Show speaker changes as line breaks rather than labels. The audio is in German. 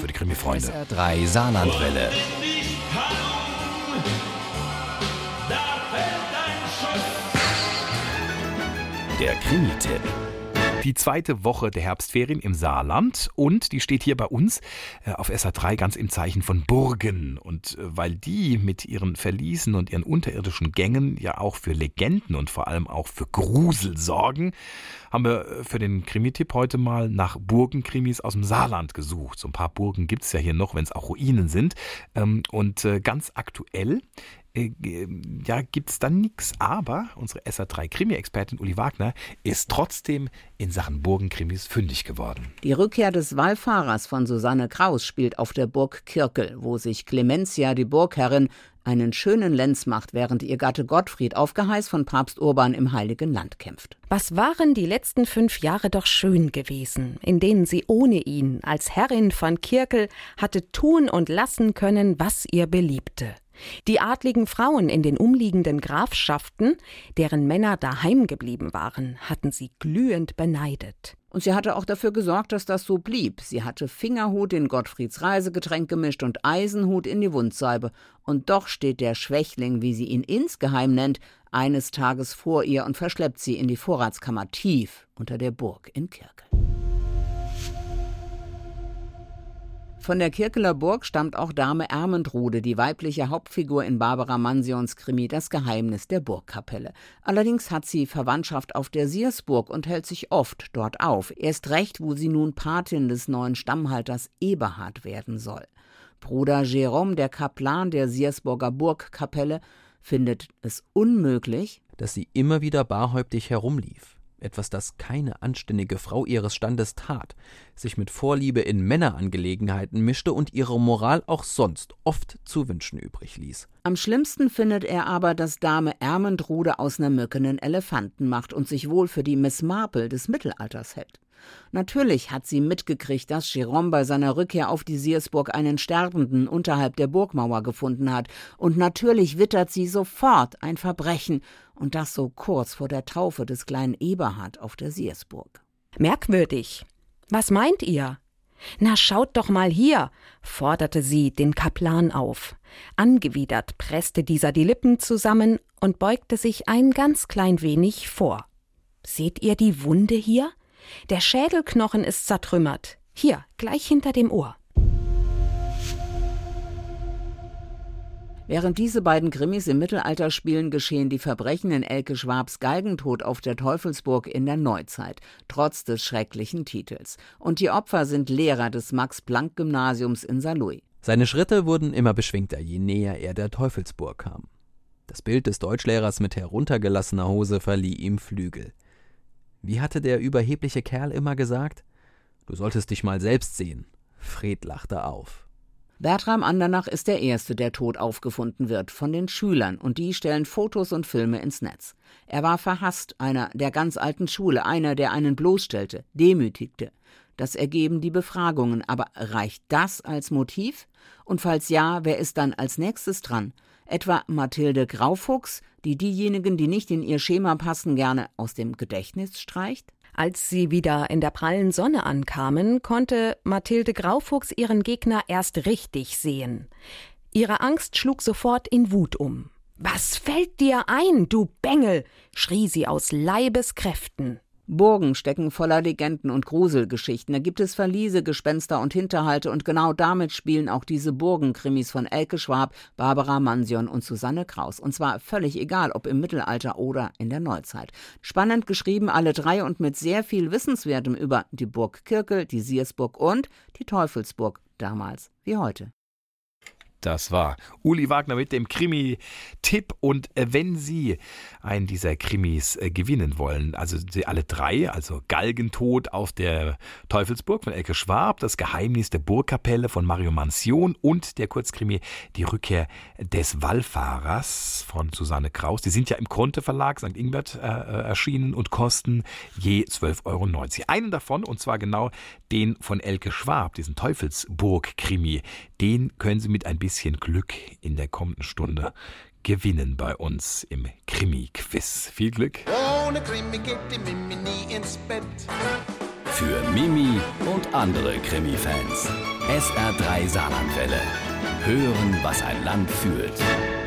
für die Krimi-Freunde.
SR3 Saarlandwelle.
Der Krimi-Tipp. Die zweite Woche der Herbstferien im Saarland und die steht hier bei uns äh, auf SA3 ganz im Zeichen von Burgen. Und äh, weil die mit ihren Verliesen und ihren unterirdischen Gängen ja auch für Legenden und vor allem auch für Grusel sorgen, haben wir äh, für den Krimi-Tipp heute mal nach Burgenkrimis aus dem Saarland gesucht. So ein paar Burgen gibt es ja hier noch, wenn es auch Ruinen sind. Ähm, und ganz aktuell äh, ja, gibt es dann nichts. Aber unsere SA3-Krimi-Expertin Uli Wagner ist trotzdem in Sachen Burgenkrimis fündig geworden.
Die Rückkehr des Wallfahrers von Susanne Kraus spielt auf der Burg Kirkel, wo sich Clementia, die Burgherrin, einen schönen Lenz macht, während ihr Gatte Gottfried auf Geheiß von Papst Urban im Heiligen Land kämpft.
Was waren die letzten fünf Jahre doch schön gewesen, in denen sie ohne ihn als Herrin von Kirkel hatte tun und lassen können, was ihr beliebte. Die adligen Frauen in den umliegenden Grafschaften, deren Männer daheim geblieben waren, hatten sie glühend beneidet.
Und sie hatte auch dafür gesorgt, dass das so blieb. Sie hatte Fingerhut in Gottfrieds Reisegetränk gemischt und Eisenhut in die Wundsalbe. Und doch steht der Schwächling, wie sie ihn insgeheim nennt, eines Tages vor ihr und verschleppt sie in die Vorratskammer tief unter der Burg in Kirkel. Von der Kirkeler Burg stammt auch Dame Ermendrude, die weibliche Hauptfigur in Barbara Mansions Krimi Das Geheimnis der Burgkapelle. Allerdings hat sie Verwandtschaft auf der Siersburg und hält sich oft dort auf, erst recht, wo sie nun Patin des neuen Stammhalters Eberhard werden soll. Bruder Jérôme, der Kaplan der Siersburger Burgkapelle, findet es unmöglich,
dass sie immer wieder barhäuptig herumlief etwas, das keine anständige Frau ihres Standes tat, sich mit Vorliebe in Männerangelegenheiten mischte und ihre Moral auch sonst oft zu wünschen übrig ließ.
Am schlimmsten findet er aber, dass Dame Ermendrude aus ner Mücke einen Elefanten macht und sich wohl für die Miss Marple des Mittelalters hält. Natürlich hat sie mitgekriegt, dass Jérôme bei seiner Rückkehr auf die Siersburg einen Sterbenden unterhalb der Burgmauer gefunden hat, und natürlich wittert sie sofort ein Verbrechen, und das so kurz vor der Taufe des kleinen Eberhard auf der Siersburg.
Merkwürdig. Was meint ihr? Na, schaut doch mal hier, forderte sie den Kaplan auf. Angewidert presste dieser die Lippen zusammen und beugte sich ein ganz klein wenig vor. Seht ihr die Wunde hier? Der Schädelknochen ist zertrümmert. Hier, gleich hinter dem Ohr.
Während diese beiden Krimis im Mittelalter spielen, geschehen die Verbrechen in Elke Schwabs Galgentod auf der Teufelsburg in der Neuzeit, trotz des schrecklichen Titels. Und die Opfer sind Lehrer des Max-Planck-Gymnasiums in Saarlouis.
Seine Schritte wurden immer beschwingter, je näher er der Teufelsburg kam. Das Bild des Deutschlehrers mit heruntergelassener Hose verlieh ihm Flügel. Wie hatte der überhebliche Kerl immer gesagt? Du solltest dich mal selbst sehen. Fred lachte auf.
Bertram Andernach ist der Erste, der tot aufgefunden wird, von den Schülern, und die stellen Fotos und Filme ins Netz. Er war verhasst, einer der ganz alten Schule, einer, der einen bloßstellte, demütigte. Das ergeben die Befragungen, aber reicht das als Motiv? Und falls ja, wer ist dann als nächstes dran? Etwa Mathilde Graufuchs, die diejenigen, die nicht in ihr Schema passen, gerne aus dem Gedächtnis streicht?
Als sie wieder in der prallen Sonne ankamen, konnte Mathilde Graufuchs ihren Gegner erst richtig sehen. Ihre Angst schlug sofort in Wut um. Was fällt dir ein, du Bengel? schrie sie aus Leibeskräften.
Burgen stecken voller Legenden und Gruselgeschichten. Da gibt es Verliese, Gespenster und Hinterhalte und genau damit spielen auch diese Burgenkrimis von Elke Schwab, Barbara Mansion und Susanne Kraus. Und zwar völlig egal, ob im Mittelalter oder in der Neuzeit. Spannend geschrieben alle drei und mit sehr viel Wissenswertem über die Burg Kirkel, die Siersburg und die Teufelsburg damals wie heute.
Das war Uli Wagner mit dem Krimi-Tipp. Und äh, wenn Sie einen dieser Krimis äh, gewinnen wollen, also Sie alle drei, also Galgentod auf der Teufelsburg von Elke Schwab, das Geheimnis der Burgkapelle von Mario Mansion und der Kurzkrimi Die Rückkehr des Wallfahrers von Susanne Kraus. Die sind ja im Konte Verlag St. Ingbert äh, äh erschienen und kosten je 12,90 Euro. Einen davon, und zwar genau den von Elke Schwab, diesen Teufelsburg-Krimi, den können Sie mit ein bisschen Glück in der kommenden Stunde gewinnen bei uns im Krimi-Quiz. Viel Glück! Ohne Krimi geht die Mimi nie ins Bett.
Für Mimi und andere Krimi-Fans. SR3 Saarlandwelle. Hören, was ein Land fühlt.